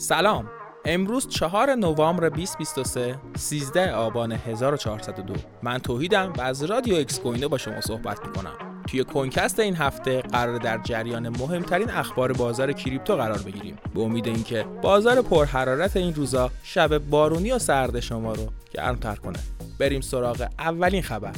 سلام. امروز 4 نوامبر 2023 13 آبان 1402 من توحیدم و از رادیو اکس کوینو با شما صحبت می‌کنم. توی کوین‌کست این هفته قرار در جریان مهمترین اخبار بازار کریپتو قرار بگیریم. به امید اینکه بازار پرحرارت این روزا شب بارونی و سرد شما رو گرمتر کنه. بریم سراغ اولین خبر.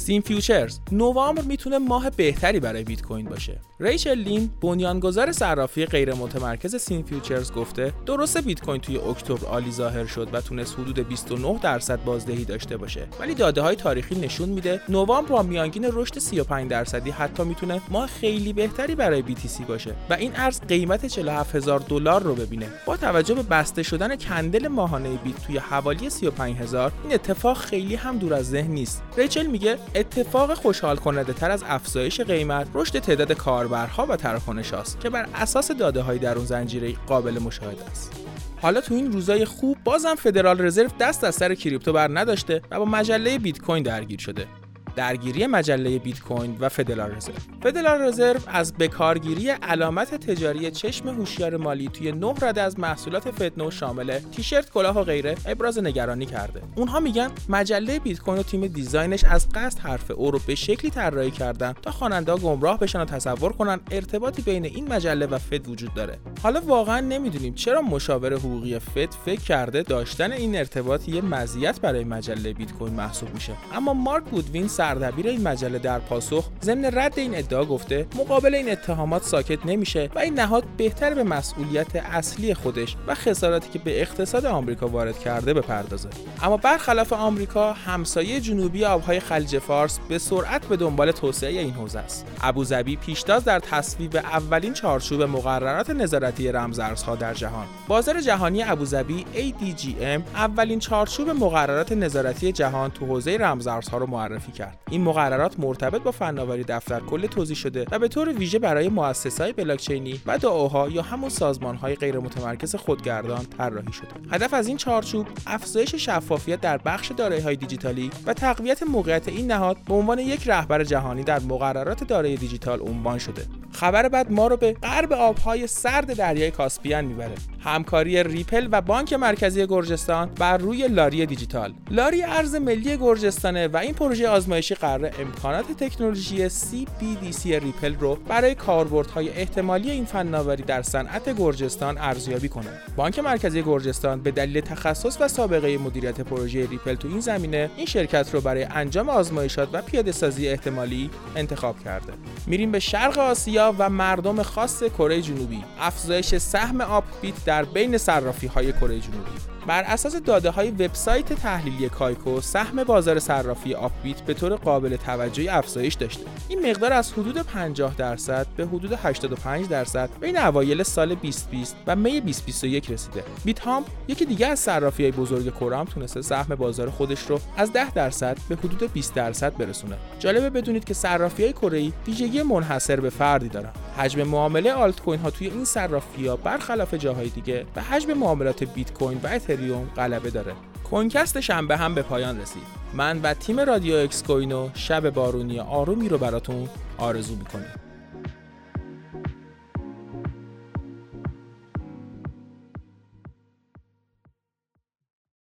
سین فیوچرز نوامبر می‌تونه ماه بهتری برای بیت کوین باشه. ریچل لین بنیانگذار صرافی غیر متمرکز سین فیوچرز گفته درسته بیت کوین توی اکتبر عالی ظاهر شد و تونست حدود 29 درصد بازدهی داشته باشه. ولی داده های تاریخی نشون میده نوامبر با میانگین رشد 35 درصدی حتی می‌تونه ماه خیلی بهتری برای BTC باشه و این ارز قیمت 47000 دلار رو ببینه. با توجه به بسته شدن کندل ماهانه بیت توی حوالی 35000 این اتفاق خیلی هم دور از ذهن نیست. ریچل میگه اتفاق خوشحال کننده تر از افزایش قیمت رشد تعداد کاربرها و تراکنش است که بر اساس داده های در اون زنجیره قابل مشاهده است. حالا تو این روزای خوب بازم فدرال رزرو دست از سر کریپتو بر نداشته و با مجله بیت کوین درگیر شده. درگیری مجله بیت کوین و فدرال رزرو. فدرال رزرو از بکارگیری علامت تجاری چشم هوشیار مالی توی نه رده از محصولات فتنو شامل تیشرت کلاه و غیره ابراز نگرانی کرده. اونها میگن مجله بیت کوین و تیم دیزاینش از قصد حرف او رو به شکلی طراحی کردن تا خواننده گمراه بشن و تصور کنن ارتباطی بین این مجله و فد وجود داره. حالا واقعا نمی‌دونیم چرا مشاور حقوقی فد فکر کرده داشتن این ارتباط یه مزیت برای مجله بیت کوین محسوب میشه. اما مارک گودوین سردبیر این مجله در پاسخ ضمن رد این ادعا گفته مقابل این اتهامات ساکت نمیشه و این نهاد بهتر به مسئولیت اصلی خودش و خساراتی که به اقتصاد آمریکا وارد کرده بپردازه. اما برخلاف آمریکا همسایه جنوبی آبهای خلیج فارس به سرعت به دنبال توسعه این حوزه است. ابوظبی پیشتاز در تصویب اولین چارچوب مقررات نظارتی رمزارزها در جهان. بازار جهانی ابوظبی ADGM اولین چارچوب مقررات نظارتی جهان تو حوزه رمزارزها رو معرفی کرد. این مقررات مرتبط با فناوری دفتر کل توضیح شده و به طور ویژه برای مؤسسات بلاکچینی و دعاها یا همون سازمانهای غیر متمرکز خودگردان طراحی شده. هدف از این چارچوب افزایش شفافیت در بخش های دیجیتالی و تقویت موقعیت این نهاد به عنوان یک رهبر جهانی در مقررات دارایی دیجیتال عنوان شده. خبر بعد ما رو به غرب آبهای سرد دریای کاسپیان می‌بره. همکاری ریپل و بانک مرکزی گرجستان بر روی لاری دیجیتال. لاری ارز ملی گرجستانه و این پروژه آزمایشی قرار امکانات تکنولوژی CBDC ریپل رو برای کاربردهای احتمالی این فناوری در صنعت گرجستان ارزیابی کنه. بانک مرکزی گرجستان به دلیل تخصص و سابقه مدیریت پروژه ریپل تو این زمینه این شرکت رو برای انجام آزمایشات و پیاده سازی احتمالی انتخاب کرده. میریم به شرق آسیا و مردم خاص کره جنوبی. افزایش سهم آپ بیت در بین صرافی های کره جنوبی. بر اساس داده های وبسایت تحلیلی کایکو سهم بازار صرافی آپبیت به طور قابل توجهی افزایش داشته. این مقدار از حدود 50 درصد به حدود 85 درصد بین اوایل سال 2020 و می 2021 رسیده. بیت هامب یکی دیگه از صرافی های بزرگ کره هم تونسته سهم بازار خودش رو از 10 درصد به حدود 20 درصد برسونه. جالبه بدونید که صرافی های کره ویژگی منحصر به فردی دارن. حجم معامله آلت کوین ها توی این صرافی ها برخلاف جاهای دیگه به حجم معاملات بیت کوین و اتریوم غلبه داره. کنکست شنبه هم به پایان رسید. من و تیم رادیو اکس کوینو شب بارونی آرومی رو براتون آرزو می‌کنیم.